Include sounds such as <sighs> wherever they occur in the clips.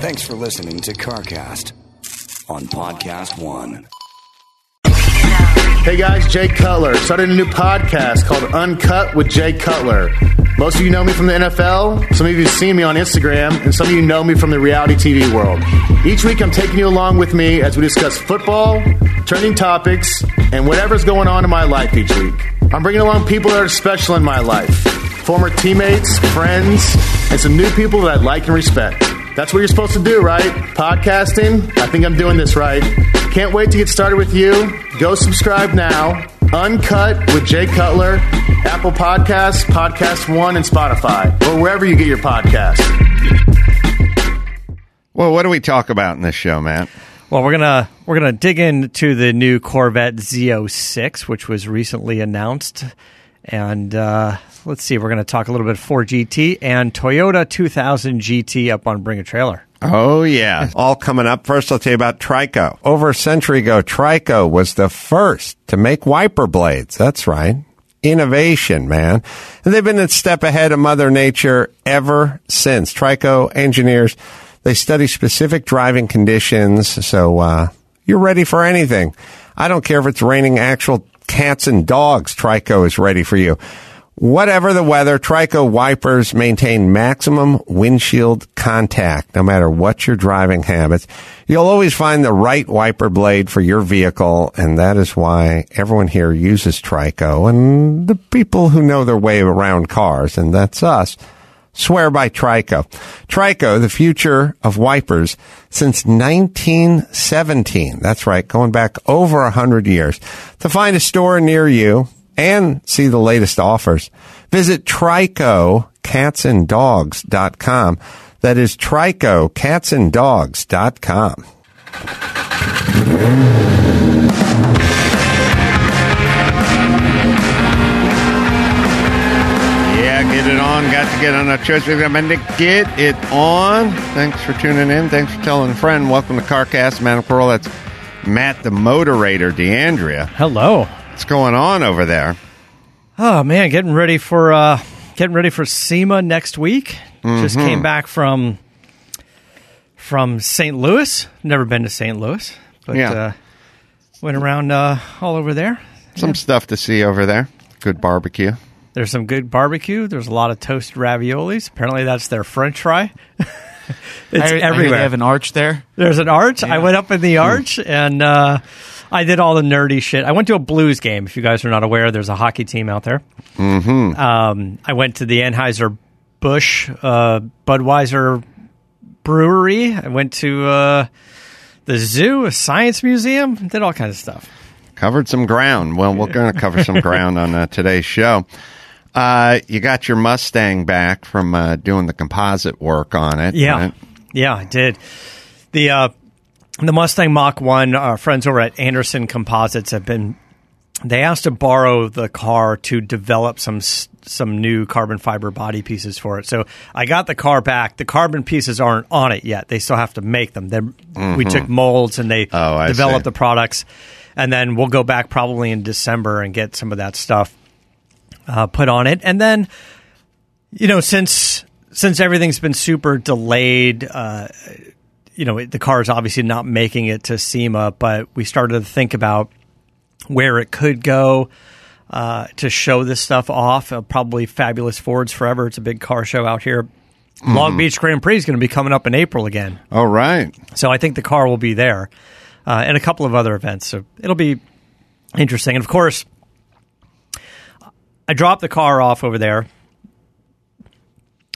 Thanks for listening to CarCast on Podcast One. Hey guys, Jay Cutler. Started a new podcast called Uncut with Jay Cutler. Most of you know me from the NFL, some of you have seen me on Instagram, and some of you know me from the reality TV world. Each week I'm taking you along with me as we discuss football, trending topics, and whatever's going on in my life each week. I'm bringing along people that are special in my life former teammates, friends, and some new people that I like and respect. That's what you're supposed to do, right? Podcasting. I think I'm doing this right. Can't wait to get started with you. Go subscribe now. Uncut with Jay Cutler, Apple Podcasts, Podcast One, and Spotify, or wherever you get your podcasts. Well, what do we talk about in this show, Matt? Well, we're gonna we're gonna dig into the new Corvette Z06, which was recently announced, and uh, let's see, we're gonna talk a little bit Ford GT and Toyota 2000 GT up on Bring a Trailer. Oh, yeah. <laughs> All coming up. First, I'll tell you about Trico. Over a century ago, Trico was the first to make wiper blades. That's right. Innovation, man. And they've been a step ahead of Mother Nature ever since. Trico engineers, they study specific driving conditions. So, uh, you're ready for anything. I don't care if it's raining actual cats and dogs. Trico is ready for you. Whatever the weather, Trico wipers maintain maximum windshield contact no matter what your driving habits. You'll always find the right wiper blade for your vehicle, and that is why everyone here uses Trico. And the people who know their way around cars, and that's us, swear by Trico. Trico, the future of wipers since 1917. That's right, going back over a hundred years. To find a store near you, and see the latest offers. Visit TricoCatsandDogs.com. That is TricoCatsandDogs.com. Yeah, get it on. Got to get on a choice. We're going to get it on. Thanks for tuning in. Thanks for telling a friend. Welcome to CarCast, Man of Pearl. That's Matt the moderator, D'Andria. Hello. What's going on over there? Oh man, getting ready for uh, getting ready for SEMA next week. Just Mm-hmm. came back from from St. Louis. Never been to St. Louis, but Yeah. uh, went around uh, all over there. Some stuff to see over there. Good barbecue. There's some good barbecue. There's a lot of toasted raviolis. Apparently, that's their French fry. <laughs> it's I, I everywhere. They have an arch there. There's an arch. I went up in the arch and uh, I did all the nerdy shit. I went to a blues game. If you guys are not aware, there's a hockey team out there. Mm-hmm. Um, I went to the Anheuser Busch uh, Budweiser Brewery. I went to uh, the zoo, a science museum. Did all kinds of stuff. Covered some ground. Well, we're going to cover some <laughs> ground on uh, today's show. Uh, you got your Mustang back from uh, doing the composite work on it. Yeah, right? yeah, I did. The uh, the Mustang Mach One. Our friends over at Anderson Composites have been. They asked to borrow the car to develop some some new carbon fiber body pieces for it. So I got the car back. The carbon pieces aren't on it yet. They still have to make them. They're, We took molds and they Mm-hmm. Oh, developed see. the products, and then we'll go back probably in December and get some of that stuff uh, put on it, and then you know since since everything's been super delayed uh, you know the car is obviously not making it to SEMA but we started to think about where it could go uh, to show this stuff off. Uh, probably fabulous Fords forever. It's a big car show out here. Long Beach Grand Prix is going to be coming up in April again. All right. so I think the car will be there, uh, and a couple of other events. So it'll be interesting. And of course, I dropped the car off over there.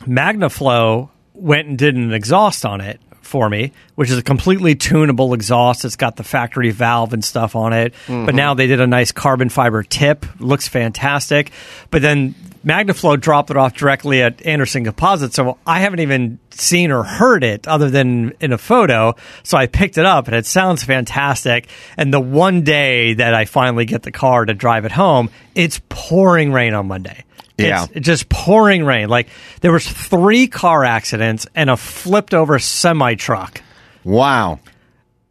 MagnaFlow went and did an exhaust on it for me, which is a completely tunable exhaust. It's got the factory valve and stuff on it. But mm-hmm. now they did a nice carbon fiber tip. Looks fantastic. But then MagnaFlow dropped it off directly at Anderson Composites. So I haven't even seen or heard it other than in a photo. So I picked it up and it sounds fantastic. And the one day that I finally get the car to drive it home, it's pouring rain on Monday. Yeah. It's just pouring rain. Like there was three car accidents and a flipped over semi truck. Wow.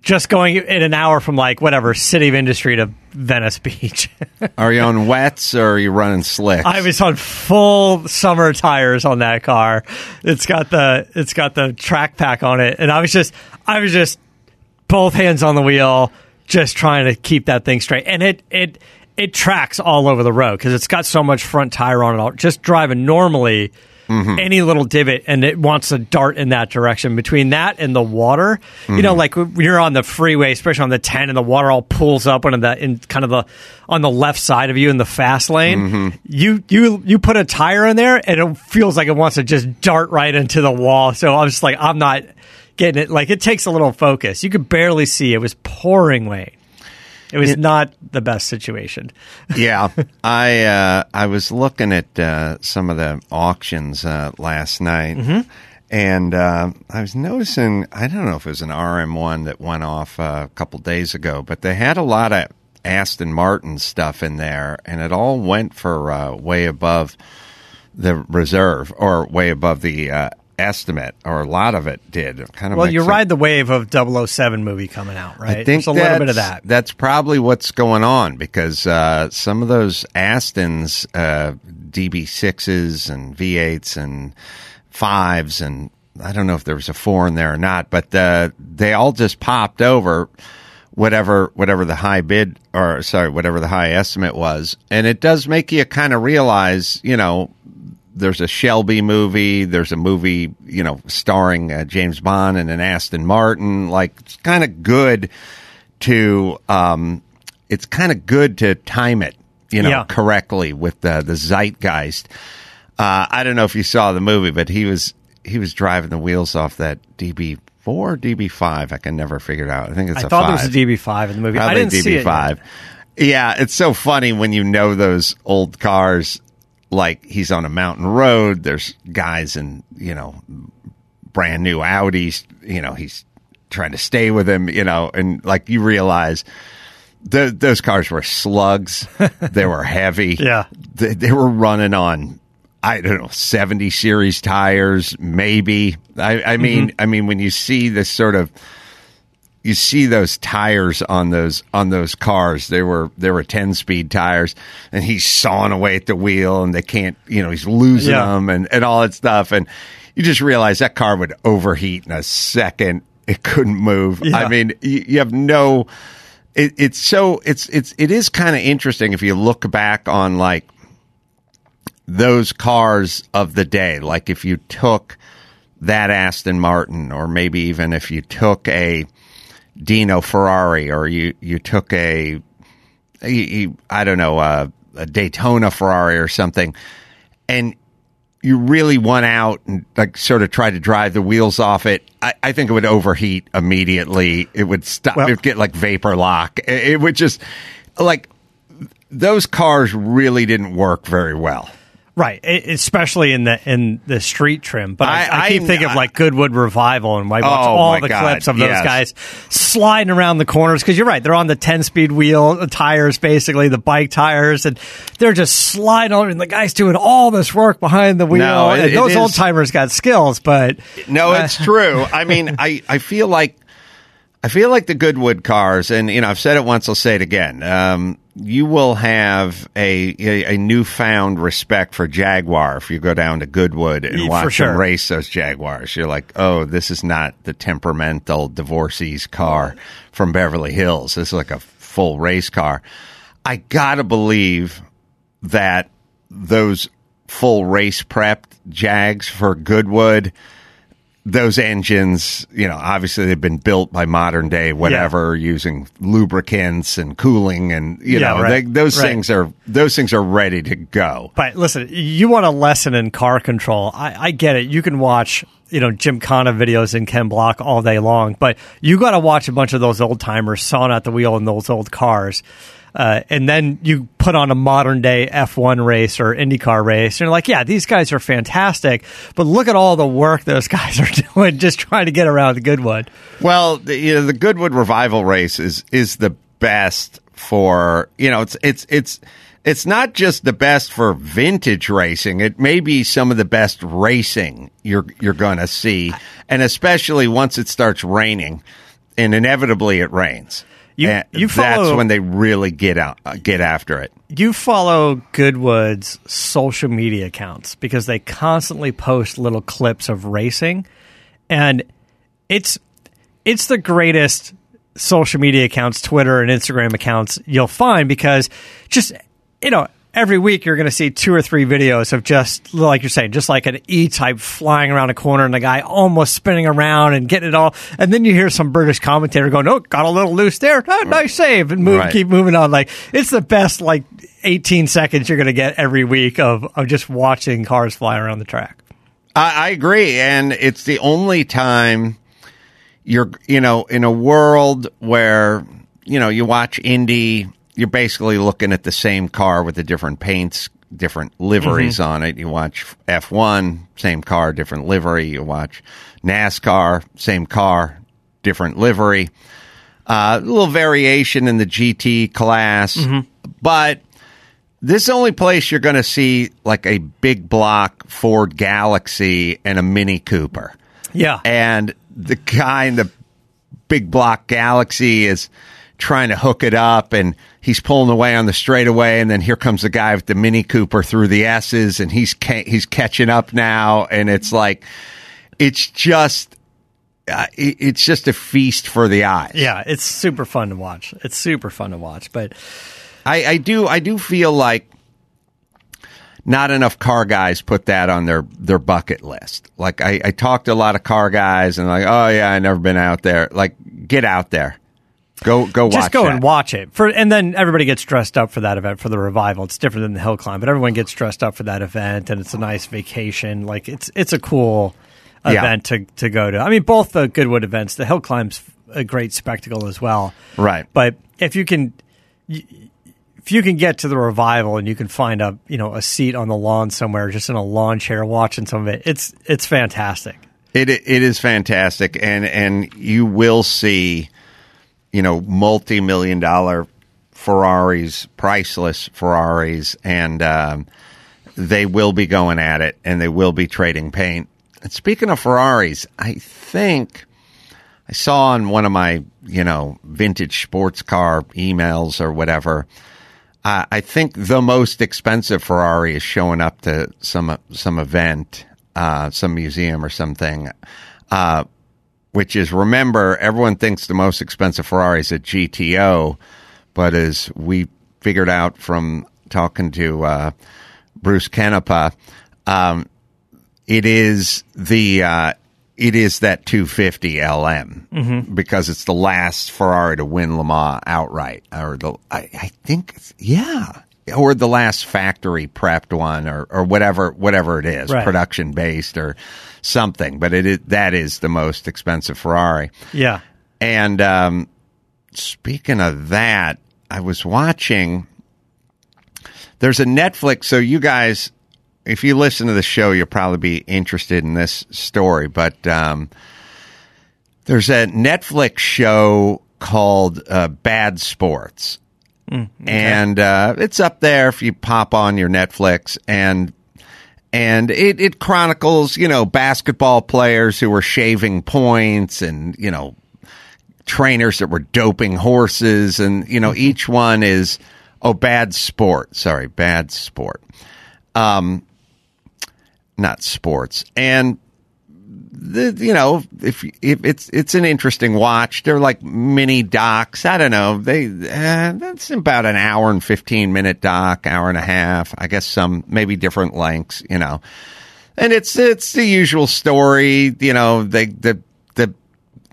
Just going in an hour from like whatever City of Industry to Venice Beach. <laughs> Are you on wets or are you running slicks? I was on full summer tires on that car. It's got the it's got the track pack on it, and I was just I was just both hands on the wheel, just trying to keep that thing straight. And it it it tracks all over the road because it's got so much front tire on it. All just driving normally. Mm-hmm. Any little divot and it wants to dart in that direction. Between that and the water, you know, mm-hmm. like when you're on the freeway, especially on the 10, and the water all pulls up into the in kind of the on the left side of you in the fast lane. Mm-hmm. You you you put a tire in there, and it feels like it wants to just dart right into the wall. So I'm just like, I'm not getting it. Like it takes a little focus. You could barely see. It was pouring rain. It was not the best situation. <laughs> yeah, I uh, I was looking at uh, some of the auctions uh, last night, Mm-hmm. and uh, I was noticing. I don't know if it was an RM1 that went off uh, a couple days ago, but they had a lot of Aston Martin stuff in there, and it all went for uh, way above the reserve or way above the uh, estimate, or a lot of it did. Kind of Well, you ride the wave of 007 movie coming out, right? I think There's a little bit of that. That's probably what's going on because uh, some of those Astons, uh, DB6s and V8s and fives, and I don't know if there was a four in there or not, but uh, they all just popped over whatever whatever the high bid or sorry whatever the high estimate was, and it does make you kind of realize, you know. There's a Shelby movie. There's a movie, you know, starring uh, James Bond and an Aston Martin. Like, it's kind of good to um, it's kind of good to time it, you know, Yeah. correctly with the the zeitgeist. Uh, I don't know if you saw the movie, but he was he was driving the wheels off that DB four, DB five. I can never figure it out. I think it's I a thought five. there was a DB5 in the movie. I didn't see it. DB5. Yeah, it's so funny when you know those old cars. Like he's on a mountain road. There's guys in you know brand new Audis. You know he's trying to stay with him. You know, and like you realize. th those cars were slugs. <laughs> they were heavy. Yeah. They, they were running on, I don't know, 70 series tires, maybe. I, I mean, mm-hmm. I mean, when you see this sort of, you see those tires on those on those cars. They were they were ten speed tires, and he's sawing away at the wheel, and they can't, you know, he's losing Yeah. them and and all that stuff. And you just realize that car would overheat in a second. It couldn't move. Yeah. I mean, you, you have no. It, it's so it's it's it is kind of interesting if you look back on like those cars of the day. Like if you took that Aston Martin, or maybe even if you took a Dino Ferrari, or you you took a, a- a- I don't know a, a Daytona Ferrari or something, and you really went out and like sort of tried to drive the wheels off it, I, I think it would overheat immediately. It would stop. Well- it would get like vapor lock. It, it would just like those cars really didn't work very well. Right, especially in the in the street trim. But I, I- I, keep I- thinking of like Goodwood Revival, and I watch Oh, all the God, clips of those yes. guys sliding around the corners. Because you're right, they're on the ten speed wheel the tires, basically the bike tires, and they're just sliding on. And the guys doing all this work behind the wheel. No, it- those old timers got skills, but No, uh, it's true. I mean, I, I feel like I feel like the Goodwood cars, and you know, I've said it once, I'll say it again. Um, you will have a, a a newfound respect for Jaguar if you go down to Goodwood and Yeah, watch sure. them race those Jaguars. You're like, oh, this is not the temperamental divorcee's car from Beverly Hills. This is like a full race car. I gotta believe that those full race prepped Jags for Goodwood, those engines, you know, obviously they've been built by modern day whatever using lubricants and cooling and you Yeah, know, right, they, those right. things are those things are ready to go. But listen, you want a lesson in car control. I, I get it. You can watch, you know, Gymkhana videos and Ken Block all day long, but you got to watch a bunch of those old timers sawing out the wheel in those old cars. Uh, and then you put on a modern day F1 race or IndyCar race, and you're like, yeah, these guys are fantastic, but look at all the work those <laughs> guys are doing just trying to get around the Goodwood. Well, the, you know, the Goodwood Revival race is is the best for you know it's it's it's it's not just the best for vintage racing. It may be some of the best racing you're you're going to see, and especially once it starts raining. and inevitably it rains. You- And you that's when they really get out, uh, get after it. you follow Goodwood's social media accounts because they constantly post little clips of racing, and it's it's the greatest social media accounts, Twitter and Instagram accounts you'll find because just you know. Every week, you're going to see two or three videos of just like you're saying, just like an E-type flying around a corner and the guy almost spinning around and getting it all. And then you hear some British commentator going, "Oh, got a little loose there. Oh, nice save," and move, Right. keep moving on. Like it's the best like 18 seconds you're going to get every week of, of just watching cars fly around the track. I, I agree, and it's the only time you're, you know, in a world where you know you watch Indy, you're basically looking at the same car with the different paints, different liveries on it. You watch F1, same car, different livery. You watch NASCAR, same car, different livery. Uh, a little variation in the GT class, but this is the only place you're going to see like a big block Ford Galaxie and a Mini Cooper. Yeah. And the guy in the big block Galaxie is trying to hook it up and he's pulling away on the straightaway and then here comes the guy with the Mini Cooper through the S's and he's ca- he's catching up now and it's like it's just uh, it- it's just a feast for the eyes. yeah, it's super fun to watch. It's super fun to watch. But I, I do I do feel like not enough car guys put that on their their bucket list. Like I, I talked to a lot of car guys and like, oh yeah, I never been out there. Like, get out there, go go watch. just go that. and watch it for, and then everybody gets dressed up for that event for the revival. It's different than the hill climb, but everyone gets dressed up for that event, and it's a nice vacation. Like it's it's a cool Yeah. event to to go to. I mean, both the Goodwood events, the hill climb's a great spectacle as well. Right. But if you can, if you can get to the revival and you can find a you know a seat on the lawn somewhere, just in a lawn chair watching some of it, it's it's fantastic. It it is fantastic, and and you will see, you know, multi million dollar Ferraris, priceless Ferraris, and um, they will be going at it, and they will be trading paint. And speaking of Ferraris, I think I saw on one of my you know vintage sports car emails or whatever. Uh, I think the most expensive Ferrari is showing up to some some event, uh, some museum or something. Uh, which is remember everyone thinks the most expensive Ferrari is a GTO, but as we figured out from talking to uh, Bruce Canepa, um, it is the uh, it is that 250 LM because it's the last Ferrari to win Le Mans outright, or the I, I think yeah, or the last factory prepped one, or or whatever whatever it is, Right. production based or something. But it is, that is the most expensive Ferrari. Yeah. And um, speaking of that, I was watching. There's a Netflix. So you guys, if you listen to the show, you'll probably be interested in this story. But um, there's a Netflix show called uh, Bad Sports, and uh, it's up there if you pop on your Netflix and. And it, it chronicles, you know, basketball players who were shaving points and, you know, trainers that were doping horses and you know each one is oh bad sport. Sorry bad sport. Um not sports. And the, you know if, if it's it's an interesting watch. They're like mini docs. I don't know. They uh, that's about an hour and 15 minute doc hour and a half. I guess some maybe different lengths you know. And it's it's the usual story you know they the the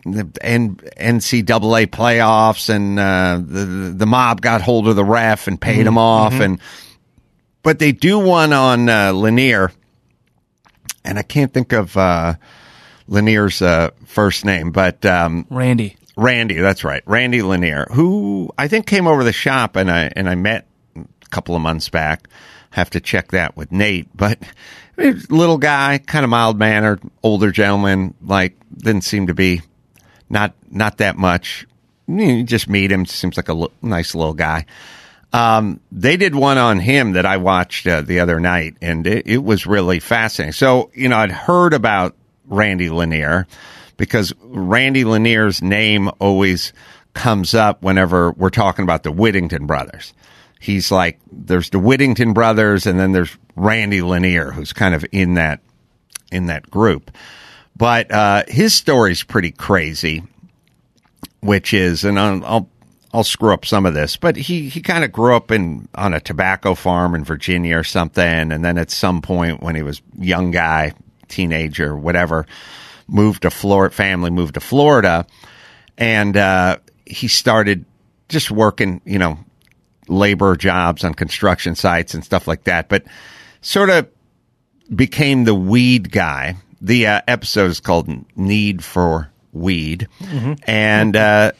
the N- NCAA playoffs and uh, the the mob got hold of the ref and paid him off and but they do one on uh, Lanier. And I can't think of uh, Lanier's uh, first name but um, Randy. Randy that's right Randy Lanier who I think came over the shop and I and I met a couple of months back have to check that with Nate but <laughs> little guy kind of mild mannered older gentleman like didn't seem to be not not that much. You just meet him. Seems like a l- nice little guy. Um, they did one on him that I watched uh, the other night, and it, it was really fascinating. So you know, I'd heard about Randy Lanier because Randy Lanier's name always comes up whenever we're talking about the Whittington brothers. He's like, there's the Whittington brothers, and then there's Randy Lanier, who's kind of in that in that group. But uh, his story's pretty crazy, which is, and I'll, I'll I'll screw up some of this, but he he kind of grew up in on a tobacco farm in Virginia or something, and then at some point when he was young guy, teenager, whatever, moved to Florida. Family moved to Florida, and uh, he started just working, you know, labor jobs on construction sites and stuff like that. But sort of became the weed guy. The uh, episode is called "Need for Weed," and. Uh,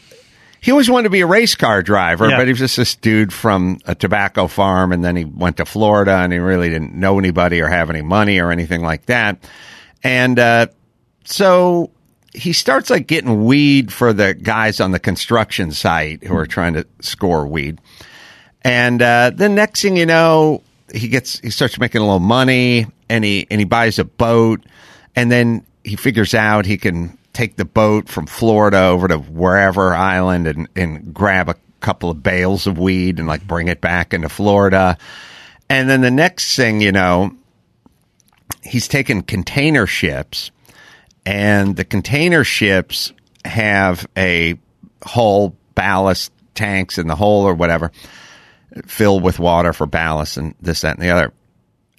he always wanted to be a race car driver, Yeah. but he was just this dude from a tobacco farm, and then he went to Florida, and he really didn't know anybody or have any money or anything like that. And uh, so he starts like getting weed for the guys on the construction site who are trying to score weed. And uh, the next thing you know, he gets he starts making a little money, and he and he buys a boat, and then he figures out he can take the boat from Florida over to wherever island and and grab a couple of bales of weed and like bring it back into Florida. And then the next thing you know, he's taking container ships and the container ships have a hull ballast tanks in the hull or whatever filled with water for ballast and this that and the other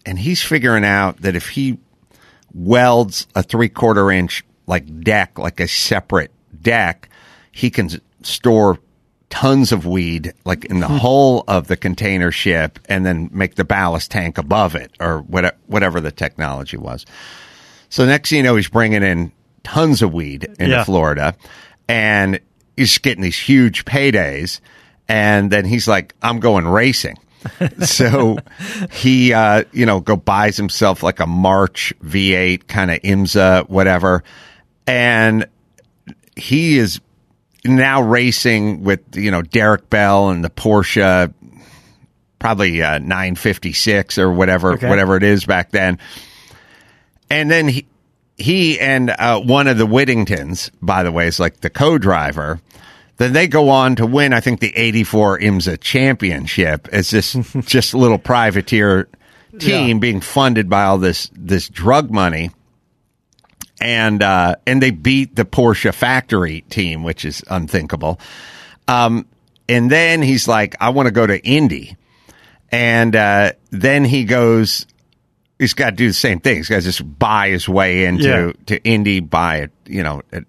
and he's figuring out that if he welds a three quarter inch like deck like a separate deck he can store tons of weed like in the hull of the container ship and then make the ballast tank above it or whatever, whatever the technology was so next thing you know, he's bringing in tons of weed into Yeah. Florida, and he's getting these huge paydays. And then he's like, "I'm going racing." <laughs> so he, uh, you know, go buys himself like a March V8 kind of IMSA, whatever, and he is now racing with you know Derek Bell and the Porsche, probably uh, 956 or whatever, Okay. whatever it is back then and then he he and uh, one of the Whittingtons, by the way, is like the co-driver. Then they go on to win, I think, the '84 IMSA championship as this just <laughs> little privateer team Yeah. being funded by all this this drug money, and uh, and they beat the Porsche factory team, which is unthinkable. Um, and then he's like, "I want to go to Indy," and uh, then he goes he's got to do the same thing. He's got to just buy his way into Yeah. to Indy, buy a you know a,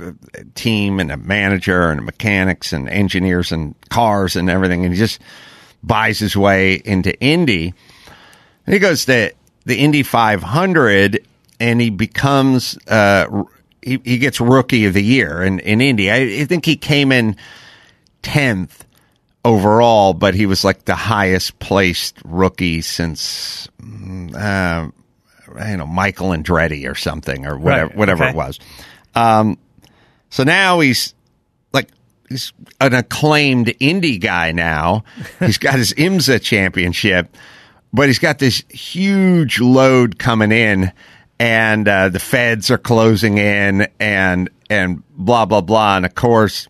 a team and a manager and mechanics and engineers and cars and everything, and he just buys his way into Indy. And he goes to the Indy 500, and he becomes uh, he, he gets Rookie of the Year in in Indy. I, I think he came in tenth overall, but he was like the highest placed rookie since mm, uh, you know Michael Andretti or something or whatever Right, whatever okay. it was. Um, so now he's like he's an acclaimed Indy guy now. <laughs> He's got his IMSA championship, but he's got this huge load coming in, and uh, the feds are closing in, and and blah blah blah, and of course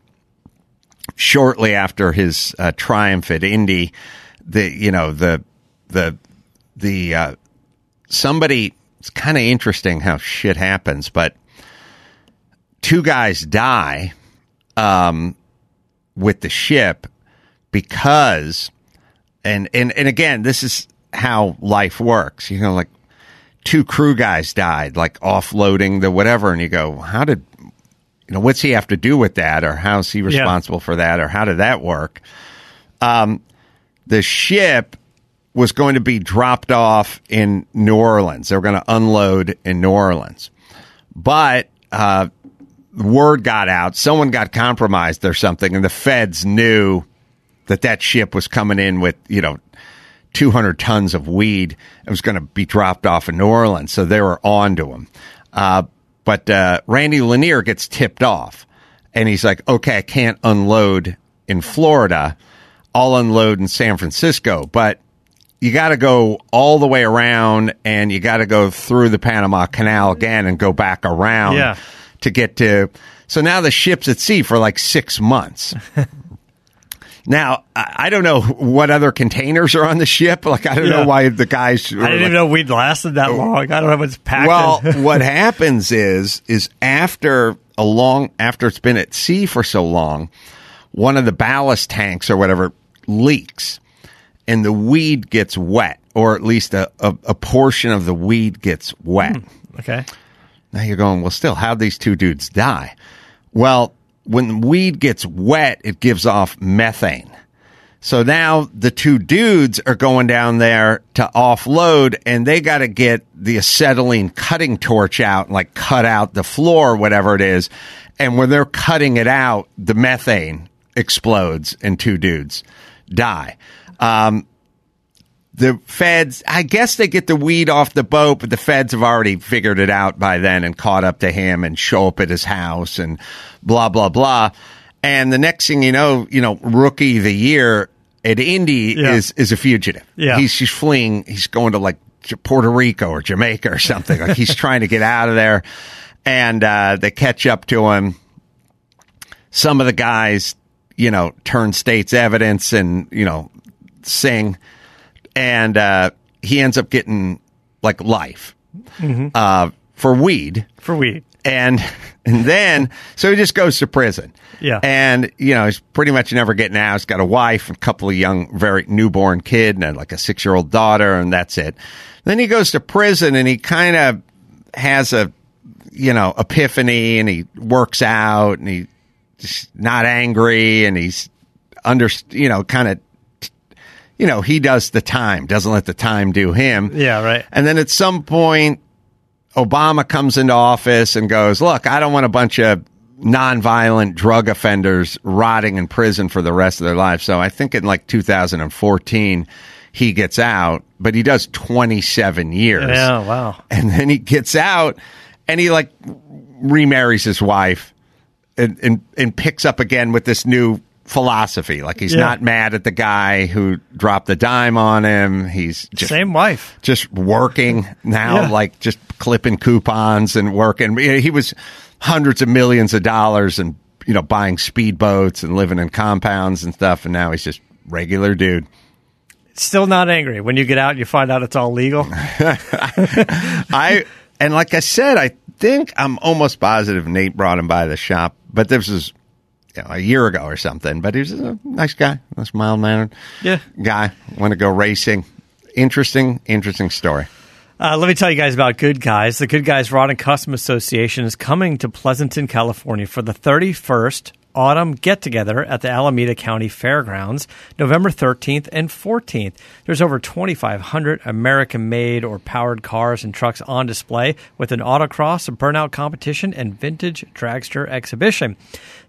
shortly after his uh, triumph at Indy, the you know the the the uh, somebody. It's kind of interesting how shit happens, but two guys die um, with the ship because, and and and again, this is how life works. You know, like two crew guys died, like offloading the whatever, and you go, how did you know what's he have to do with that, or how's he responsible for that, or how did that work? Um, the ship was going to be dropped off in New Orleans. They were going to unload in New Orleans, but uh, word got out. Someone got compromised or something, and the feds knew that that ship was coming in with you know 200 tons of weed. It was going to be dropped off in New Orleans, so they were on to him. Uh, but uh, Randy Lanier gets tipped off, and he's like, "Okay, I can't unload in Florida. I'll unload in San Francisco." But you got to go all the way around and you got to go through the Panama Canal again and go back around Yeah. to get to. So now the ship's at sea for like six months. <laughs> now, I don't know what other containers are on the ship. <laughs> Like, I don't Yeah. know why the guys. I didn't even know we'd lasted that long. I don't know what's packed. Well, <laughs> what happens is is after a long after it's been at sea for so long, one of the ballast tanks or whatever leaks, and the weed gets wet, or at least a, a, a portion of the weed gets wet. Hmm. okay. Now you're going, well, still, how'd these two dudes die? Well, when weed gets wet, it gives off methane. So now the two dudes are going down there to offload and they got to get the acetylene cutting torch out and like cut out the floor, whatever it is. And when they're cutting it out, the methane explodes and two dudes die. Um, the feds, I guess they get the weed off the boat, but the feds have already figured it out by then and caught up to him and show up at his house and blah, blah, blah. And the next thing you know, you know, rookie of the year at Indy Yeah. is, is a fugitive. Yeah. He's, he's fleeing. He's going to like Puerto Rico or Jamaica or something. Like he's <laughs> trying to get out of there. And, uh, they catch up to him. Some of the guys, you know, turn state's evidence and, you know, sing and uh, he ends up getting like life uh, for weed, For weed. and <laughs> and then so he just goes to prison. Yeah. and you know he's pretty much never getting out. He's got a wife, and a couple of young, very newborn kid, and like a six year old daughter, and that's it. Then he goes to prison, and he kind of has a you know epiphany, and he works out, and he's not angry, and he's under you know kind of you know, he does the time, doesn't let the time do him. Yeah, right. And then at some point, Obama comes into office and goes, Look, I don't want a bunch of nonviolent drug offenders rotting in prison for the rest of their lives. So I think in like 2014, he gets out, but he does 27 years. Yeah, wow. And then he gets out and he like remarries his wife and, and, and picks up again with this new philosophy. Like he's Yeah. not mad at the guy who dropped the dime on him. He's just Same wife. just working now, Yeah. like just clipping coupons and working. He was hundreds of millions of dollars and you know buying speedboats and living in compounds and stuff, and now he's just regular dude. Still not angry. When you get out, you find out it's all legal. <laughs> <laughs> I and like I said, I think I'm almost positive Nate brought him by the shop, but this was you know, a year ago or something. But he was a nice guy, nice mild mannered Yeah. guy. Want to go racing? Interesting, interesting story. Uh, let me tell you guys about Good Guys. The Good Guys Rod and Custom Association is coming to Pleasanton, California for the 31st autumn get together at the Alameda County Fairgrounds, November 13th and 14th. There's over 2,500 American made or powered cars and trucks on display with an autocross, a burnout competition, and vintage dragster exhibition.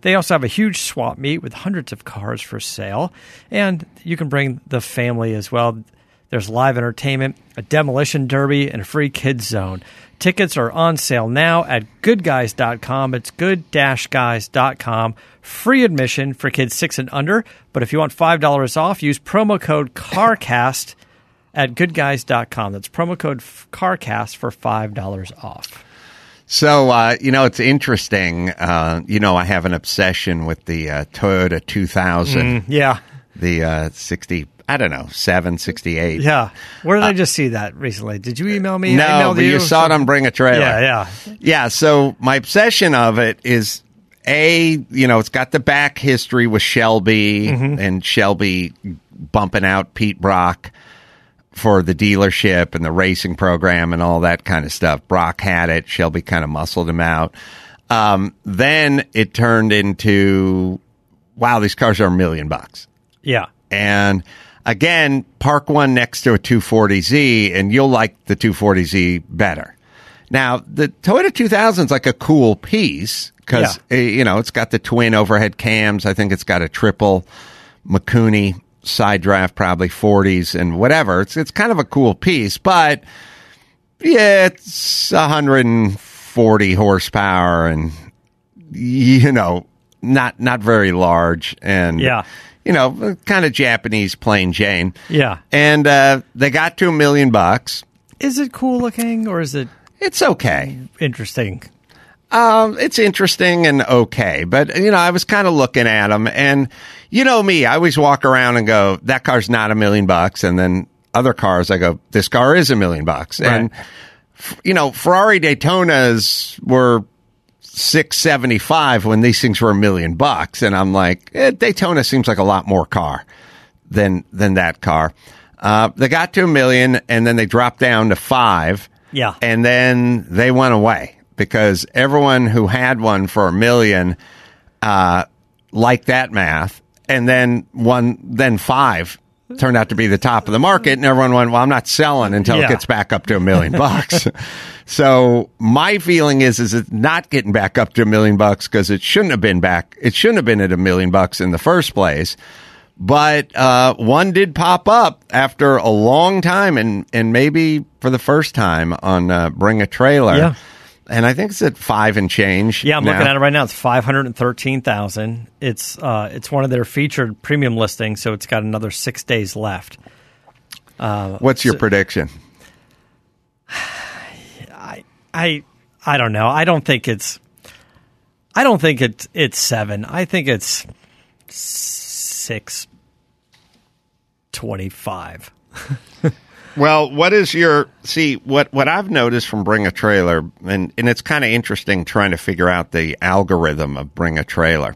They also have a huge swap meet with hundreds of cars for sale, and you can bring the family as well. There's live entertainment, a demolition derby, and a free kids zone. Tickets are on sale now at goodguys.com. It's good-guys.com. Free admission for kids 6 and under, but if you want $5 off, use promo code CARCAST <laughs> at goodguys.com. That's promo code CARCAST for $5 off. So, uh, you know, it's interesting. Uh, you know, I have an obsession with the uh, Toyota 2000, Yeah. the uh, 60, I don't know, 768. Yeah. Where did I just see that recently? Did you email me? No, but you saw it on Bring a Trailer. Yeah, yeah. Yeah, so my obsession of it is a, you know, it's got the back history with Shelby Mm-hmm. and Shelby bumping out Pete Brock for the dealership and the racing program and all that kind of stuff. Brock had it, Shelby kind of muscled him out. Um, then it turned into, wow, these cars are a million bucks. Yeah. And again, park one next to a 240Z and you'll like the 240Z better. Now, the Toyota 2000 is like a cool piece because, Yeah. Eh, you know, it's got the twin overhead cams. I think it's got a triple Mikuni side draft, probably 40s and whatever. It's, it's kind of a cool piece, but yeah, it's 140 horsepower and, you know, not, not very large. And, Yeah. You know, kind of Japanese plain Jane. Yeah. And uh, they got to a million bucks. Is it cool looking or is it It's okay. interesting? Um, it's interesting and okay, but you know, I was kind of looking at them, and you know me, I always walk around and go, "That car's not a million bucks," and then other cars, I go, "This car is a million bucks," and f- you know, Ferrari Daytonas were six seventy five when these things were a million bucks, and I'm like, eh, Daytona seems like a lot more car than than that car. Uh, they got to a million, and then they dropped down to five. Yeah. And then they went away because everyone who had one for a million uh, liked that math. And then one, then five turned out to be the top of the market. And everyone went, well, I'm not selling until Yeah. it gets back up to a million bucks. <laughs> so my feeling is, is it's not getting back up to a million bucks because it shouldn't have been back. It shouldn't have been at a million bucks in the first place but uh, one did pop up after a long time and and maybe for the first time on uh, Bring a Trailer. Yeah. And I think it's at five and change. Yeah, I'm now. looking at it right now. It's five hundred and thirteen thousand. It's uh, it's one of their featured premium listings, so it's got another six days left. What's your prediction? <sighs> I I I don't know. I don't think it's. I don't think it's it's seven. I think it's six twenty five. <laughs> Well, what is your see what what I've noticed from Bring a Trailer and and it's kind of interesting trying to figure out the algorithm of Bring a Trailer.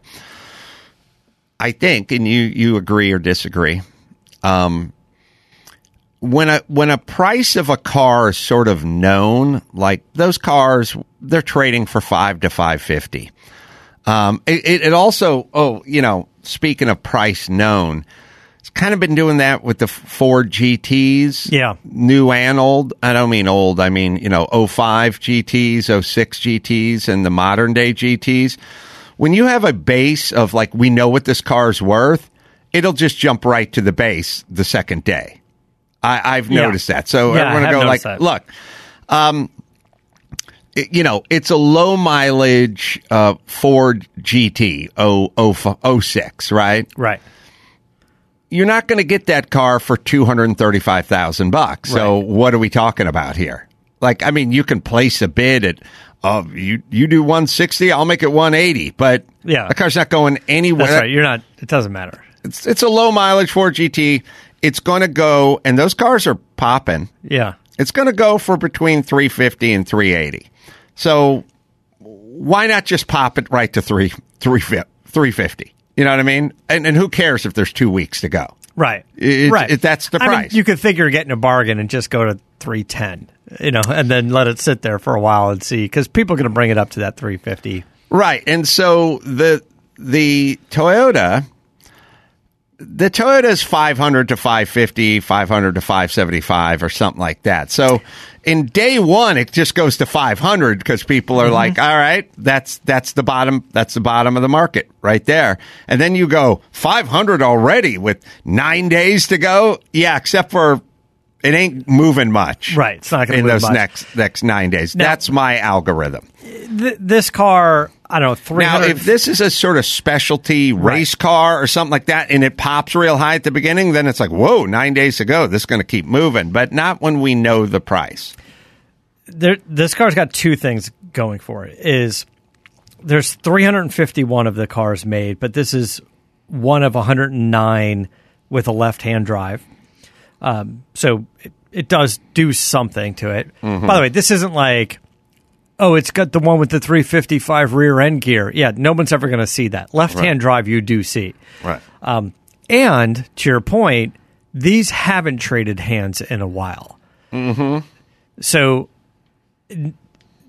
I think and you you agree or disagree. Um when a when a price of a car is sort of known, like those cars they're trading for 5 to 550. Um it, it also oh, you know, speaking of price known, kind of been doing that with the Ford GTs. Yeah. New and old. I don't mean old. I mean, you know, 05 GTs, 06 GTs, and the modern day GTs. When you have a base of like, we know what this car's worth, it'll just jump right to the base the second day. I, I've Yeah. noticed that. So Yeah, I'm going to go like, that. look, um, it- you know, it's a low mileage uh, Ford GT 0, 06, right? Right. You're not going to get that car for 235,000 bucks. So what are we talking about here? Like, I mean, you can place a bid at, uh, you, you do 160, I'll make it 180, but Yeah. the car's not going anywhere. That's right. You're not. It doesn't matter. It's, it's a low mileage Ford GT. It's going to go, and those cars are popping. Yeah. It's going to go for between 350 and 380. So why not just pop it right to three, three, 350? You know what I mean? And, and who cares if there's two weeks to go? Right. It- right. it- that's the I mean, price. you could figure getting a bargain and just go to 310, you know, and then let it sit there for a while and see because people are going to bring it up to that 350. Right. And so the the Toyota the Toyota is 500 to 550, 500 to 575 or something like that. So in day 1 it just goes to 500 because people are mm-hmm. like, "All right, that's that's the bottom that's the bottom of the market right there." And then you go 500 already with 9 days to go. Yeah, except for it ain't moving much. Right, it's not gonna in move those much. next next 9 days. Now- that's my algorithm. Th- this car, I don't know, 300. Now, if this is a sort of specialty race car or something like that, and it pops real high at the beginning, then it's like, whoa, nine days ago. This is going to keep moving, but not when we know the price. there, this car's got two things going for it. Is there's 351 of the cars made, but this is one of 109 with a left-hand drive. Um, so it, it does do something to it. By the way, this isn't like, oh, it's got the one with the 355 rear end gear. Yeah, no one's ever going to see that. Left-hand drive, you do see. Right. Um, and to your point, these haven't traded hands in a while. Mm-hmm. So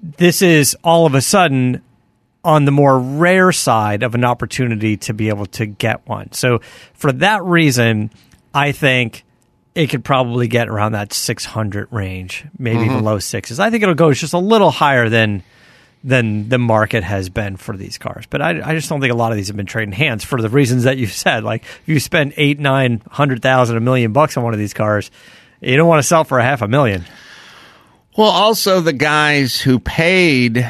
this is all of a sudden on the more rare side of an opportunity to be able to get one. So for that reason, I think it could probably get around that 600 range, maybe mm-hmm. even low sixes. I think it'll go just a little higher than than the market has been for these cars. But I, I just don't think a lot of these have been trading hands for the reasons that you said. Like if you spend eight, nine hundred thousand, a million bucks on one of these cars, you don't want to sell for a half a million. Well, also the guys who paid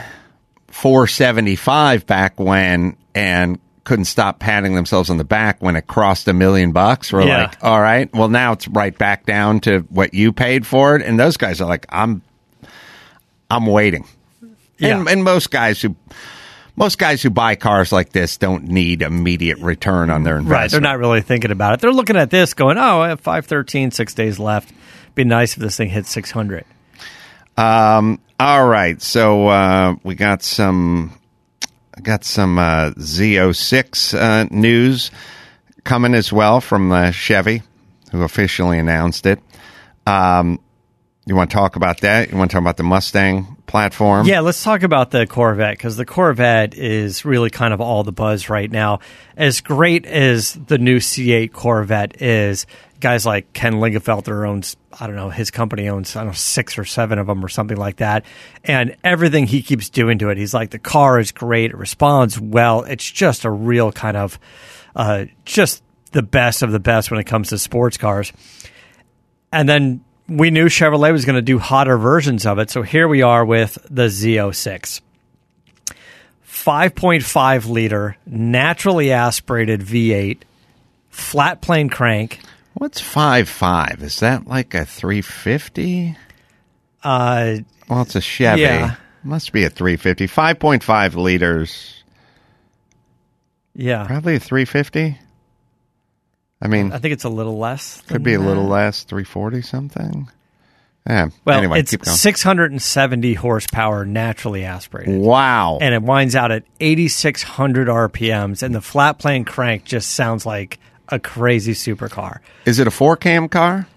475 back when and couldn't stop patting themselves on the back when it crossed a million bucks. We're Yeah. like, all right, well now it's right back down to what you paid for it, and those guys are like, I'm, I'm waiting. And, Yeah. and most guys who, most guys who buy cars like this don't need immediate return on their investment. Right. They're not really thinking about it. They're looking at this going, oh, I have 513, six days left. Be nice if this thing hits 600. Um, all right, so uh, we got some got some uh, Z06 uh, news coming as well from uh, Chevy, who officially announced it. Um, you want to talk about that? You want to talk about the Mustang platform? Yeah, let's talk about the Corvette because the Corvette is really kind of all the buzz right now. As great as the new C8 Corvette is, guys like Ken Lingenfelter owns, I don't know, his company owns, I don't know, six or seven of them or something like that. And everything he keeps doing to it, he's like, the car is great, it responds well. It's just a real kind of, uh, just the best of the best when it comes to sports cars. And then we knew Chevrolet was going to do hotter versions of it. So here we are with the Z06. 5.5 liter, naturally aspirated V8, flat plane crank. What's five five? Is that like a three fifty? Uh, Well, it's a Chevy. Yeah. Must be a 350. 5.5 liters. yeah, Probably a 350. I mean, I think it's a little less. Could be a little less, 340 something. Yeah. Well, anyway, it's keep going. 670 horsepower naturally aspirated. Wow. And it winds out at 8,600 RPMs, and the flat plane crank just sounds like a crazy supercar. Is it a four cam car?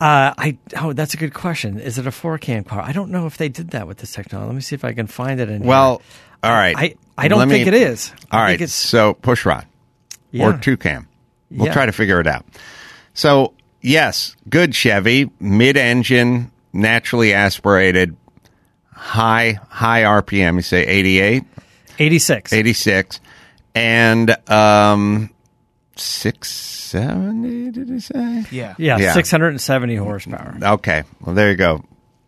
Uh, I oh, that's a good question. Is it a four cam car? I don't know if they did that with this technology. Let me see if I can find it in. here. Well, all right. I I don't Let think me- it is. All I right. think it's So push rod yeah. or two cam. We'll Yeah. try to figure it out. So, yes, good Chevy, mid engine, naturally aspirated, high high RPM. You say 88, 86. 86, and um, 670, did he say? Yeah. Yeah, Yeah. 670 horsepower. Okay. Well, there you go.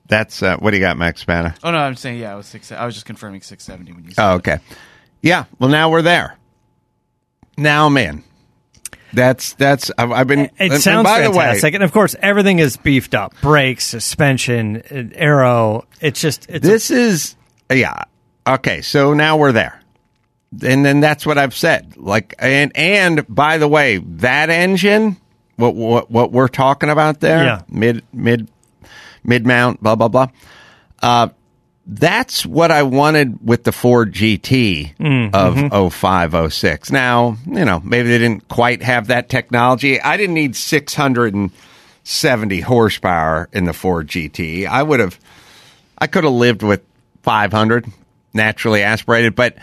That's uh, what do you got, Laxamana? Oh no, I'm saying yeah. I was six. I was just confirming 670 when you said. Oh, okay. Yeah. Well, now we're there. Now I'm. That's that's. I've, I've been. It and- and sounds by fantastic, the way, and of course, everything is beefed up: brakes, suspension, uh, aero. It's just it's a- this is yeah. Okay. So now we're there, and then that's what I've said. Like, and and by the way, that engine, what what what we're talking about there, Yeah. mid mid mid mount, blah blah blah. Uh, that's what I wanted with the Ford GT of oh five oh six. Now, you know, maybe they didn't quite have that technology. I didn't need 670 horsepower in the Ford GT. I would have, I could have lived with 500 naturally aspirated, but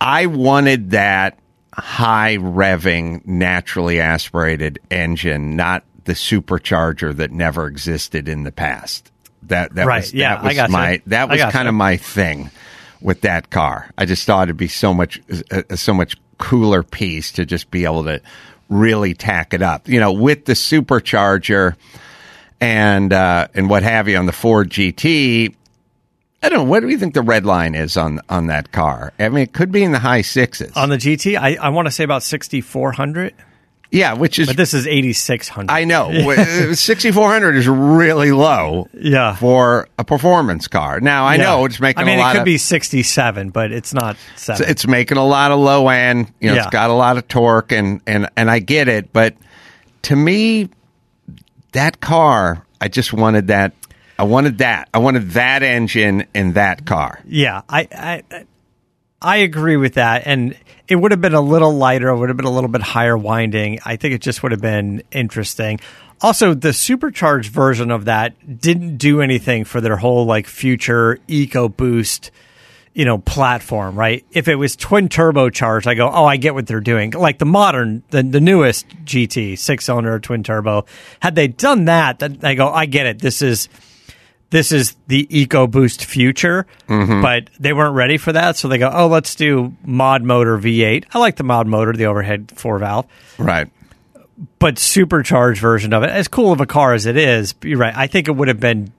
I wanted that high revving, naturally aspirated engine, not the supercharger that never existed in the past. That that Right, was yeah, that was I gotcha. my that was kind of my thing with that car. I just thought it'd be so much a, so much cooler piece to just be able to really tach it up. You know, with the supercharger and uh, and what have you on the Ford GT. I don't know. What do you think the red line is on on that car? I mean, it could be in the high sixes. on the GT. I, I want to say about 6400, yeah, which is but this is 8600. I know <laughs> uh, sixty four hundred is really low. Yeah. for a performance car. Now I Yeah. know it's making a lot. I mean, it could of be 67, but it's not seven. it's making a lot of low end. You know, Yeah. it's got a lot of torque, and and and I get it. But to me, that car, I just wanted that. I wanted that. I wanted that engine in that car. Yeah, I, I I agree with that, and it would have been a little lighter. It would have been a little bit higher winding. I think it just would have been interesting. Also, the supercharged version of that didn't do anything for their whole like future Eco Boost, you know, platform. Right? If it was twin turbocharged, I go, oh, I get what they're doing. Like the modern, the the newest GT six cylinder twin turbo. Had they done that, then I go, I get it. This is this is the EcoBoost future, mm-hmm. but they weren't ready for that. So they go, oh, let's do mod motor V8. I like the mod motor, the overhead four valve, Right. but supercharged version of it. As cool of a car as it is, you're right. I think it would have been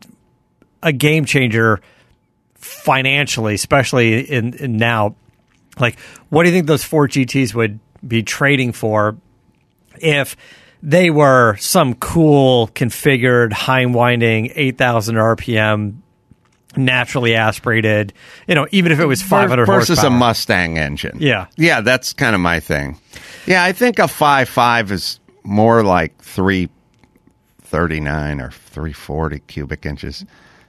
a game changer financially, especially in, in now. Like, what do you think those four GTs would be trading for if they were some cool configured high winding 8000 rpm naturally aspirated you know even if it was 500 versus horsepower. a Mustang engine. Yeah. yeah, that's kind of my thing. Yeah, I think a five five is more like three thirty nine or three forty cubic inches.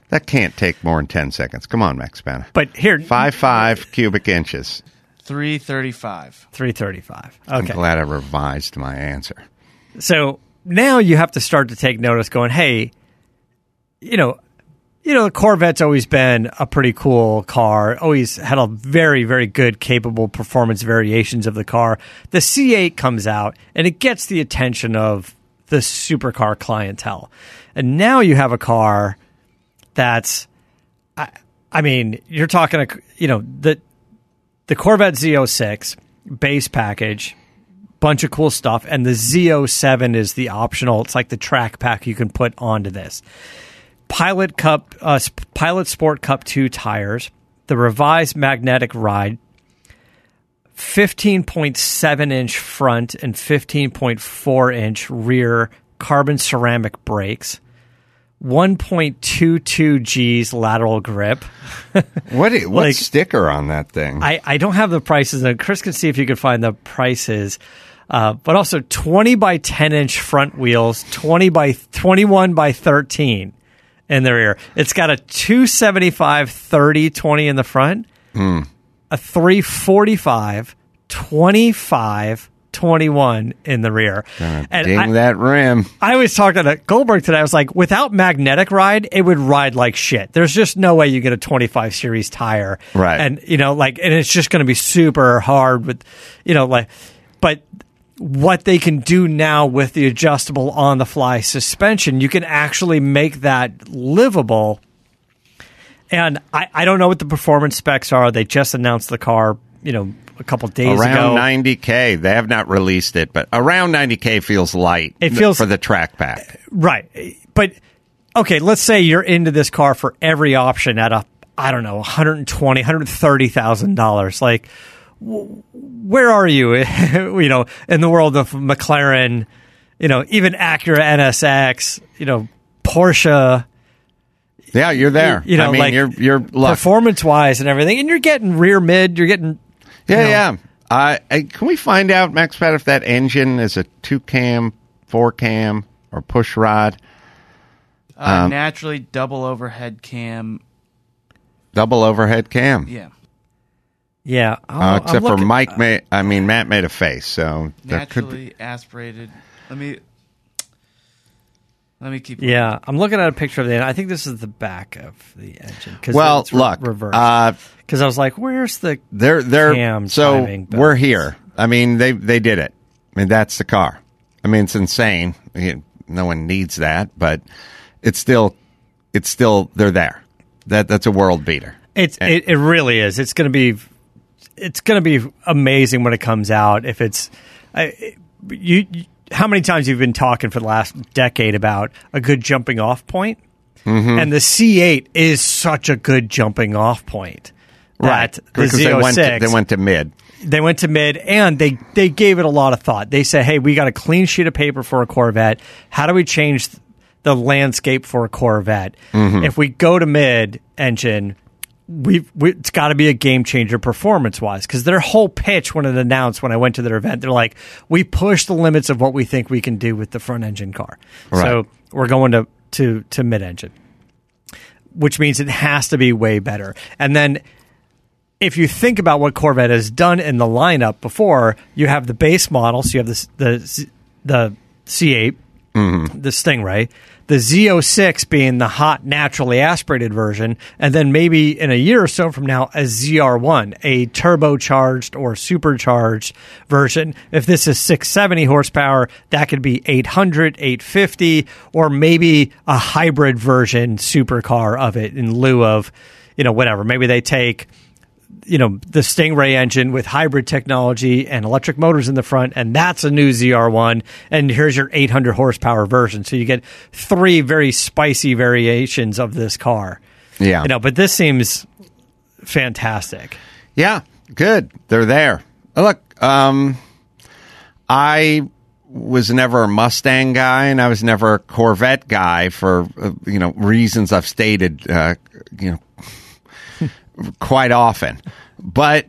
That can't take more than ten seconds. Come on, Laxamana. but here Five five cubic inches. 335. 335 I'm okay glad I revised my answer. So now you have to start to take notice going, hey, you know, you know, the Corvette's always been a pretty cool car, always had a very, very good, capable performance variations of the car. The C8 comes out and it gets the attention of the supercar clientele. And now you have a car that's, I, I mean, you're talking, a, you know, the, the Corvette Z06 base package, bunch of cool stuff, and the Z07 is the optional. It's like the track pack you can put onto this. Pilot Cup, uh, Pilot Sport Cup two tires, the revised magnetic ride, fifteen point seven inch front and fifteen point four inch rear carbon ceramic brakes. 1.22 G's lateral grip. <laughs> What what Like- sticker on that thing? I, I don't have the prices, and Chris can see if you can find the prices. Uh, but also 20 by 10 inch front wheels, 20 by 21 by 13 in the rear. It's got a 275 30 20 in the front, a 345 25 21 in the rear. And Ding I- that rim. I was talking to Goldberg today. I was like, without magnetic ride, it would ride like shit. There's just no way you get a 25 series tire. Right. And, you know, like, and it's just going to be super hard with, you know, like, but what they can do now with the adjustable on the fly suspension, you can actually make that livable. And I, I don't know what the performance specs are. They just announced the car, you know, a couple days ago. Around ago. 90k. They have not released it, but around 90k feels light. It feels- for the track pack. Right. But okay, let's say you're into this car for every option at a I don't know, 120, 130,000 dollars. Like w- where are you <laughs> you know in the world of McLaren, you know, even Acura NSX, you know, Porsche, Yeah, you're there. you know, I mean, like you're you're lucky. performance wise and everything and you're getting rear mid, you're getting Yeah, know, yeah. Uh, uh, can we find out, Max Pat, if that engine is a two cam, four cam, or push rod, Uh, Um, naturally double overhead cam. double overhead cam? Yeah. Yeah. Uh, I'm- I'm except for looking- Mike, made, I mean Matt made a face, so there could be. Naturally aspirated. Let me. Let me keep. Yeah, I'm looking at a picture of the. Engine. I think this is the back of the engine. 'cause Well, it's re- look, reversed. uh, Because I was like, "Where's the?" they're they're Cam so we're here. I mean, they they did it. I mean, that's the car. I mean, it's insane. You- No one needs that, but it's still it's still they're there. That that's a world beater. It's it, it really is. It's going to be it's going to be amazing when it comes out. If it's I, you, you, how many times you've been talking for the last decade about a good jumping off point, Mm-hmm. and the C8 is such a good jumping off point. That the because they Z06 went to, they went to mid. they went to mid and they they gave it a lot of thought. They said, "Hey, we got a clean sheet of paper for a Corvette. How do we change the landscape for a Corvette? If we go to mid engine, we've, we it's got to be a game changer performance wise because their whole pitch when it announced when I went to their event, they're like, we push the limits of what we think we can do with the front engine car. So we're going to to to mid engine, which means it has to be way better. And then if you think about what Corvette has done in the lineup before, you have the base model, so you have the the the mm-hmm. C8, the Stingray, the Z06 being the hot naturally aspirated version, and then maybe in a year or so from now a ZR1, a turbocharged or supercharged version. If this is 670 horsepower, that could be 800, 850, or maybe a hybrid version supercar of it in lieu of, you know, whatever. Maybe they take you know the Stingray engine with hybrid technology and electric motors in the front, and that's a new ZR1. And here's your 800 horsepower version. So you get three very spicy variations of this car. Yeah. You know, but this seems fantastic. Yeah, good. They're there. Uh, Look, um, I was never a Mustang guy, and I was never a Corvette guy for uh, you know reasons I've stated, uh, you know, quite often. But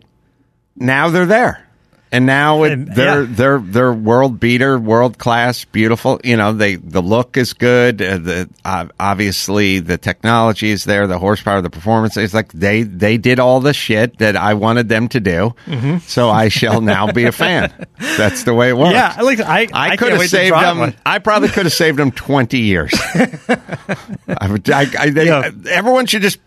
now they're there, and now it, And- they're yeah. they're they're world beater, world class, beautiful. You know, they the look is good. Uh, the uh, obviously the technology is there, the horsepower, the performance. It's like they they did all the shit that I wanted them to do. Mm-hmm. So I shall now be a fan. <laughs> That's the way it works. Yeah, I like. I, I, I could have saved them. one. I probably could have saved them twenty years. <laughs> I I, I, they, Yeah. Everyone should just.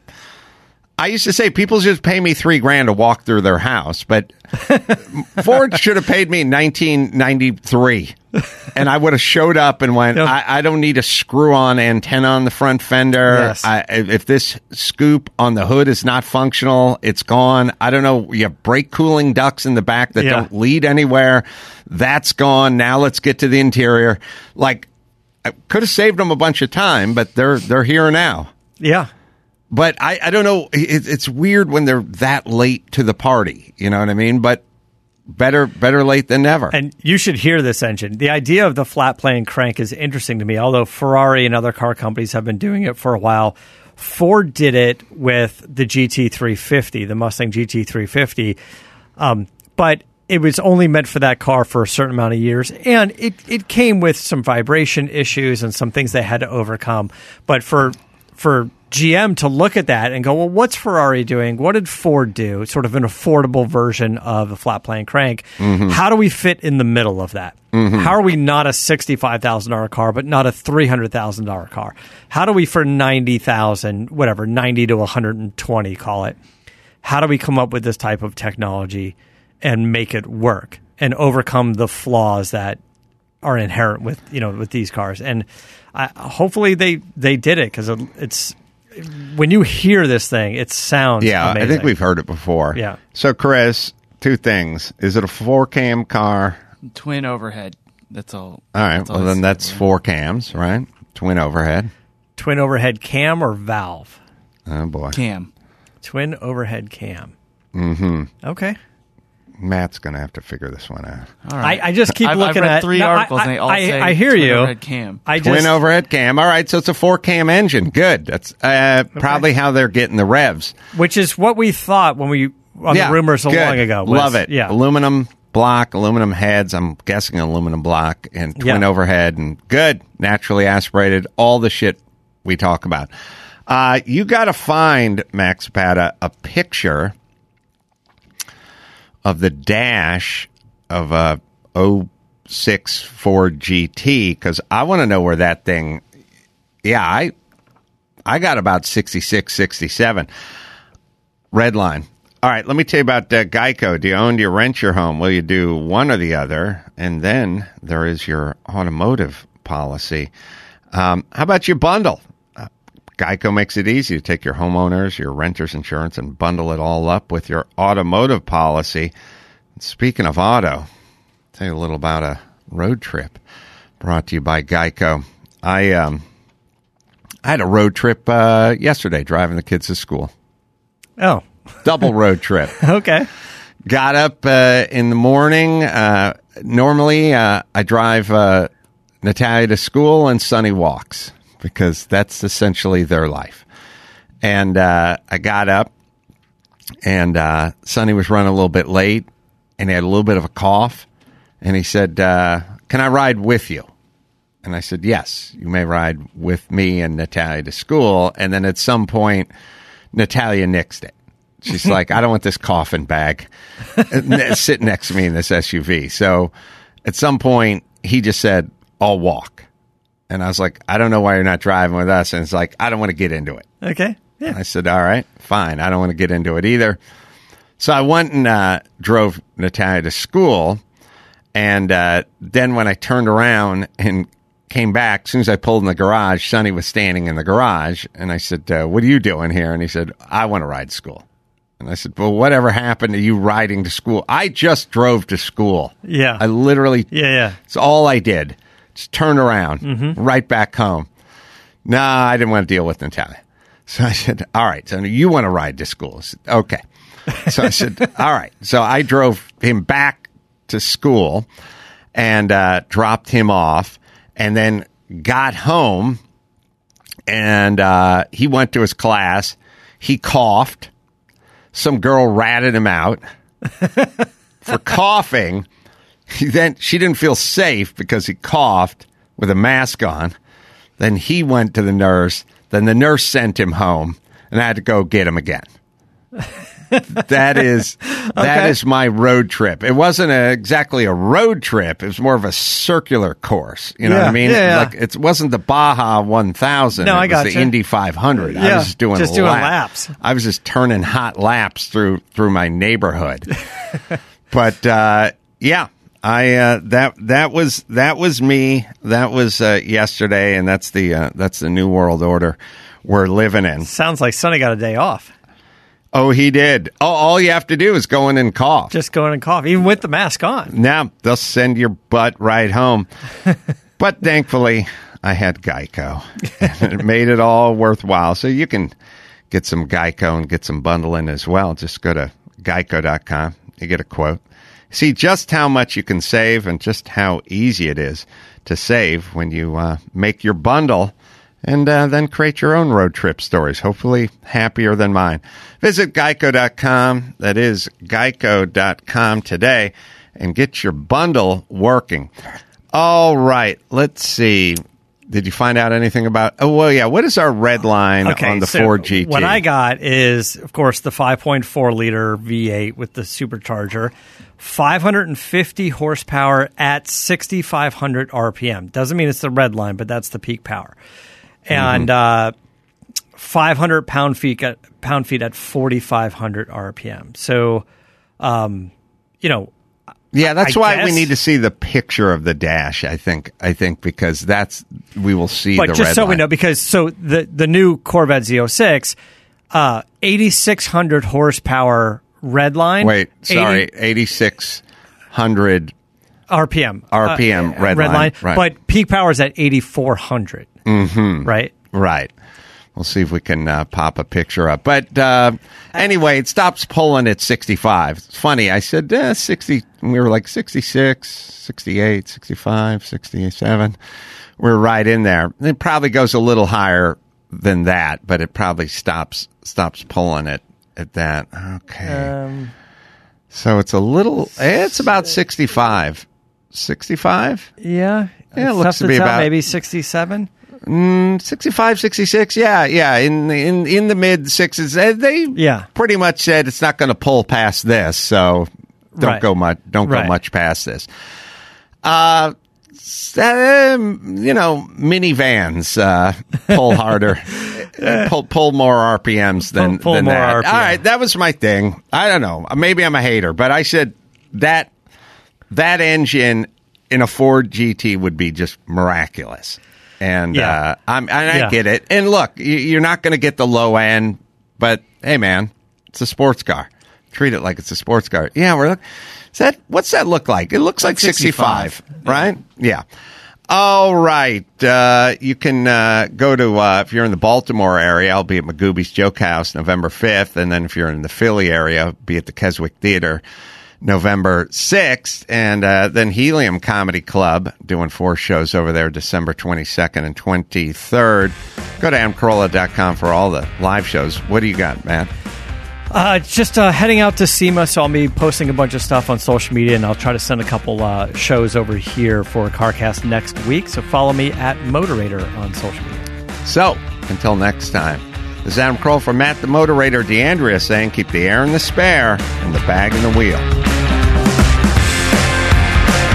I used to say people just pay me three grand to walk through their house, but <laughs> Ford should have paid me in 1993, and I would have showed up and went. Yeah. I, I don't need a screw-on antenna on the front fender. Yes. I, if this scoop on the hood is not functional, it's gone. I don't know. You have brake cooling ducts in the back that Yeah. don't lead anywhere. That's gone. Now let's get to the interior. Like, I could have saved them a bunch of time, but they're they're here now. Yeah, But I, I don't know. It, it's weird when they're that late to the party. You know what I mean? But better better late than never. and you should hear this engine. The idea of the flat plane crank is interesting to me. Although Ferrari and other car companies have been doing it for a while, Ford did it with the GT350, the Mustang GT350. Um, but it was only meant for that car for a certain amount of years, and it, it came with some vibration issues and some things they had to overcome. But for for GM to look at that and go, well, what's Ferrari doing? What did Ford do? Sort of an affordable version of the flat plane crank. Mm-hmm. How do we fit in the middle of that? Mm-hmm. How are we not a sixty-five thousand dollar car, but not a three hundred thousand dollar car? How do we for ninety thousand, whatever, ninety to one hundred and twenty, call it? How do we come up with this type of technology and make it work and overcome the flaws that are inherent with you know with these cars? And I, hopefully they they did it because it's when you hear this thing, it sounds yeah, I amazing. think we've heard it before. Yeah. So, Chris, two things: is it a four cam car? Twin overhead. That's all. All right. That's all Well, then see. that's four cams, right? Twin overhead. twin overhead cam or valve. Oh boy, cam. Twin overhead cam. Mm-hmm. Okay. Matt's gonna have to figure this one out. All right. I, I just keep I've, looking I've read at three no, articles I, and they all I, say I hear twin you. overhead cam. I just, Twin just overhead cam. All right, so it's a four cam engine. Good. That's uh, probably how they're getting the revs. which is what we thought when we on the rumors so good. long ago. was- Love it. Yeah. Aluminum block, aluminum heads. I'm guessing aluminum block and twin Yeah. overhead and good. Naturally aspirated. All the shit we talk about. Uh, you got to find Max Pata a picture of the dash of a 06 Ford GT because I want to know where that thing. Yeah, I I got about 66, 67. Red line. All right, let me tell you about uh, Geico. Do you own, do you rent your home? Will you do one or the other? And then there is your automotive policy. Um, how about your bundle? Geico makes it easy to take your homeowners, your renters insurance, and bundle it all up with your automotive policy. Speaking of auto, I'll tell you a little about a road trip brought to you by Geico. I um, I had a road trip uh, yesterday driving the kids to school. Oh, <laughs> Double road trip. okay. Got up uh, in the morning. Uh, normally, uh, I drive uh, Natalia to school and Sonny walks because that's essentially their life. And uh, I got up, and uh, Sonny was running a little bit late, and he had a little bit of a cough. And he said, uh, "Can I ride with you?" And I said, "Yes, you may ride with me and Natalia to school." And then at some point, Natalia nixed it. She's like, "I don't want this coffin bag <laughs> sitting next to me in this SUV." So at some point, he just said, "I'll walk." And I was like, I don't know why you're not driving with us. And it's like, I don't want to get into it. Okay. Yeah. I said, all right, fine. I don't want to get into it either. So I went and uh, drove Natalia to school. And uh, then when I turned around and came back, as soon as I pulled in the garage, Sonny was standing in the garage. And I said, uh, what are you doing here? And he said, I want to ride to school. And I said, well, whatever happened to you riding to school? I just drove to school. Yeah. I literally Yeah. Yeah. it's all I did. Just turn around, right back home. Nah, I didn't want to deal with Natalia. <laughs> So I said, all right, so you want to ride to school? I said, okay. So I said, <laughs> all right. So I drove him back to school. and uh, dropped him off, and then got home, and uh, he went to his class. He coughed. Some girl ratted him out <laughs> for coughing. <laughs> He then she didn't feel safe because he coughed with a mask on. Then he went to the nurse. Then the nurse sent him home, and I had to go get him again. <laughs> that is that Okay. is my road trip. It wasn't a, exactly a road trip. It was more of a circular course. You know what I mean? yeah, yeah. Like it wasn't the Baja 1000. No, it I got the Indy 500. Yeah, I was just doing just doing laps. laps. I was just turning hot laps through through my neighborhood. <laughs> but uh, yeah, I uh, that that was that was me. That was uh, yesterday, and that's the uh, that's the new world order we're living in. Sounds like Sonny got a day off. Oh, he did. Oh, all you have to do is go in and cough. Just go in and cough, even with the mask on. now they'll send your butt right home. <laughs> but thankfully, I had Geico, and it made it all worthwhile. So you can get some Geico and get some bundling as well. Just go to geico.com. You get a quote. See just how much you can save and just how easy it is to save when you uh, make your bundle and uh, then create your own road trip stories, hopefully happier than mine. Visit geico.com. That is geico.com today and get your bundle working. All right, let's see. Did you find out anything about? Oh, well, yeah. What is our red line on the so Ford GT? What I got is, of course, the 5.4 liter V8 with the supercharger, 550 horsepower at 6,500 RPM. Doesn't mean it's the red line, but that's the peak power. And uh, 500 pound feet at pound feet at 4,500 RPM. So, um, you know, Yeah, that's I why we need to see the picture of the dash. I think. I think because that's we will see but the just red so we know, because so the the new Corvette Z06, uh, 8,600 horsepower red line. Wait, 80 sorry, eighty six hundred. RPM. RPM, red line, line. right. But peak power is at 8,400. Mm-hmm. Right? Right. We'll see if we can uh, pop a picture up. But uh, anyway, it stops pulling at 65. It's funny. I said eh, 60. We were like 66, 68, 65, 67. We're right in there. It probably goes a little higher than that, but it probably stops stops pulling it at that. Okay. Um, so it's a little. It's about 65. 65? yeah. Yeah, it looks tough to be tell, about- maybe 67. 65 66 yeah yeah in in in the mid sixes they Yeah. pretty much said it's not going to pull past this so don't Right. go much don't go much past this uh um, you know minivans uh pull <laughs> harder pull pull more rpms than Pull- pull than more that RPM. all right that was my thing i don't know maybe i'm a hater but i said that that engine in a Ford GT would be just miraculous. And Yeah. uh, I'm, and I Yeah. get it. And look, you're not going to get the low end, but hey, man, it's a sports car. Treat it like it's a sports car. Yeah, we're look. Is that what's that look like? It looks like 65, 65. right? Yeah. All right. Uh, you can uh, go to uh, if you're in the Baltimore area. I'll be at Magooby's Joke House November 5th, and then if you're in the Philly area, I'll be at the Keswick Theater November 6th, and uh, then Helium Comedy Club doing four shows over there December 22nd and 23rd. Go to adamcarolla.com for all the live shows. What do you got, Matt? Uh, just uh, heading out to SEMA, so I'll be posting a bunch of stuff on social media, and I'll try to send a couple uh, shows over here for CarCast next week. So follow me at Moderator on social media. So, until next time, this is Adam Carolla from Matt the Moderator, D'Andria saying keep the air in the spare and the bag in the wheel.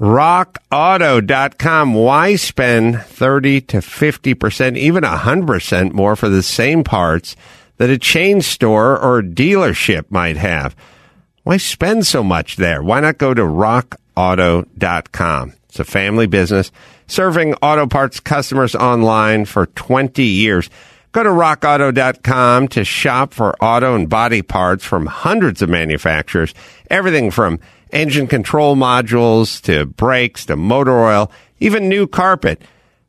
rockauto.com. Why spend 30 to 50%, even 100% more for the same parts that a chain store or dealership might have? Why spend so much there? Why not go to rockauto.com? It's a family business serving auto parts customers online for 20 years. Go to rockauto.com to shop for auto and body parts from hundreds of manufacturers. Everything from engine control modules to brakes to motor oil, even new carpet.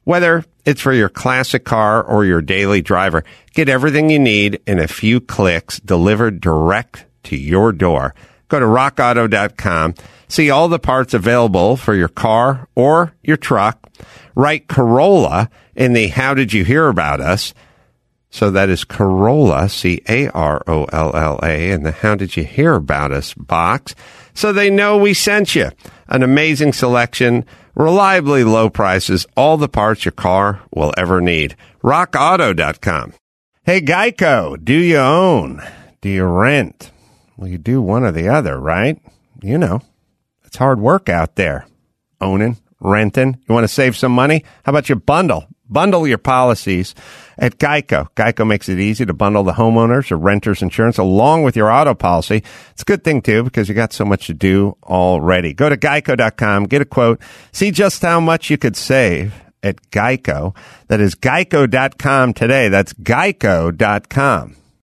Whether it's for your classic car or your daily driver, get everything you need in a few clicks delivered direct to your door. Go to rockauto.com, see all the parts available for your car or your truck. Write Carolla in the How Did You Hear About Us? So that is Carolla, C A R O L L A, in the How Did You Hear About Us box. So they know we sent you. An amazing selection, reliably low prices, all the parts your car will ever need. RockAuto.com. Hey, Geico, do you own? Do you rent? Well, you do one or the other, right? You know, it's hard work out there. Owning, renting. You want to save some money? How about you bundle? Bundle your policies at Geico. Geico makes it easy to bundle the homeowners or renters insurance along with your auto policy. It's a good thing too because you got so much to do already. Go to geico.com, get a quote, see just how much you could save at Geico. That is geico.com today. That's geico.com.